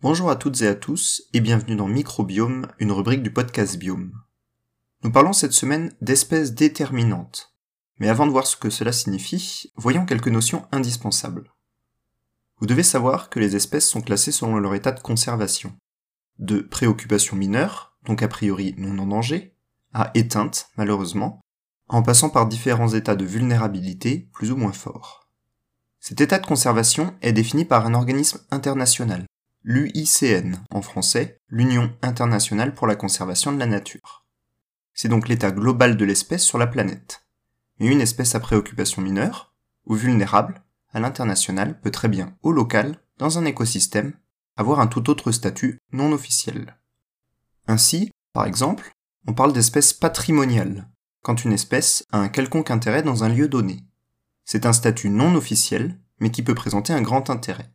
Bonjour à toutes et à tous et bienvenue dans Microbiome, une rubrique du podcast Biome. Nous parlons cette semaine d'espèces déterminantes. Mais avant de voir ce que cela signifie, voyons quelques notions indispensables. Vous devez savoir que les espèces sont classées selon leur état de conservation. De préoccupation mineure, donc a priori non en danger, à éteinte, malheureusement, en passant par différents états de vulnérabilité plus ou moins forts. Cet état de conservation est défini par un organisme international, l'UICN en français, l'Union internationale pour la conservation de la nature. C'est donc l'état global de l'espèce sur la planète. Mais une espèce à préoccupation mineure, ou vulnérable, à l'international peut très bien, au local, dans un écosystème, avoir un tout autre statut non officiel. Ainsi, par exemple, on parle d'espèce patrimoniale, quand une espèce a un quelconque intérêt dans un lieu donné. C'est un statut non officiel, mais qui peut présenter un grand intérêt.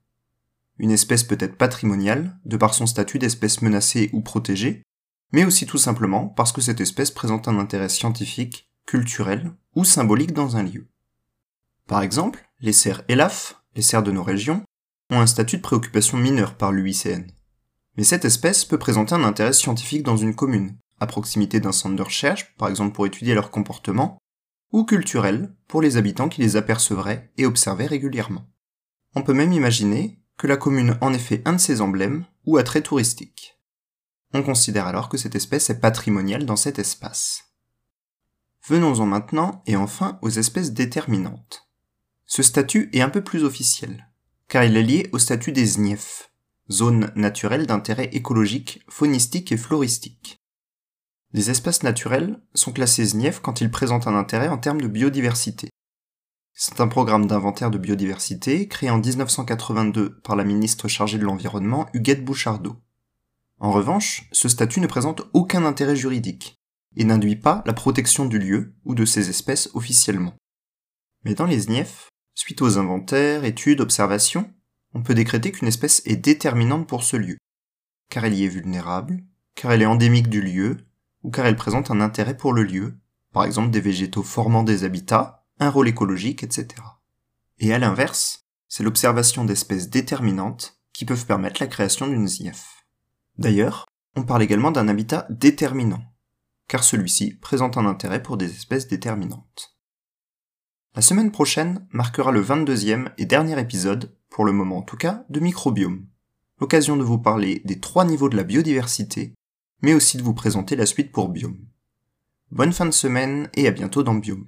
Une espèce peut être patrimoniale, de par son statut d'espèce menacée ou protégée, mais aussi tout simplement parce que cette espèce présente un intérêt scientifique, culturel ou symbolique dans un lieu. Par exemple, les cerfs ELAF, les cerfs de nos régions, ont un statut de préoccupation mineure par l'UICN. Mais cette espèce peut présenter un intérêt scientifique dans une commune, à proximité d'un centre de recherche, par exemple pour étudier leur comportement, ou culturel, pour les habitants qui les apercevraient et observaient régulièrement. On peut même imaginer que la commune en effet un de ses emblèmes ou attrait touristique. On considère alors que cette espèce est patrimoniale dans cet espace. Venons-en maintenant et enfin aux espèces déterminantes. Ce statut est un peu plus officiel, car il est lié au statut des ZNIEF, zone naturelle d'intérêt écologique, faunistique et floristique. Les espaces naturels sont classés ZNIEF quand ils présentent un intérêt en termes de biodiversité, c'est un programme d'inventaire de biodiversité créé en 1982 par la ministre chargée de l'Environnement Huguette Bouchardot. En revanche, ce statut ne présente aucun intérêt juridique et n'induit pas la protection du lieu ou de ses espèces officiellement. Mais dans les SNIEF, suite aux inventaires, études, observations, on peut décréter qu'une espèce est déterminante pour ce lieu, car elle y est vulnérable, car elle est endémique du lieu, ou car elle présente un intérêt pour le lieu, par exemple des végétaux formant des habitats, un rôle écologique, etc. Et à l'inverse, c'est l'observation d'espèces déterminantes qui peuvent permettre la création d'une ZIF. D'ailleurs, on parle également d'un habitat déterminant, car celui-ci présente un intérêt pour des espèces déterminantes. La semaine prochaine marquera le 22e et dernier épisode, pour le moment en tout cas, de Microbiome. L'occasion de vous parler des trois niveaux de la biodiversité, mais aussi de vous présenter la suite pour Biome. Bonne fin de semaine et à bientôt dans Biome.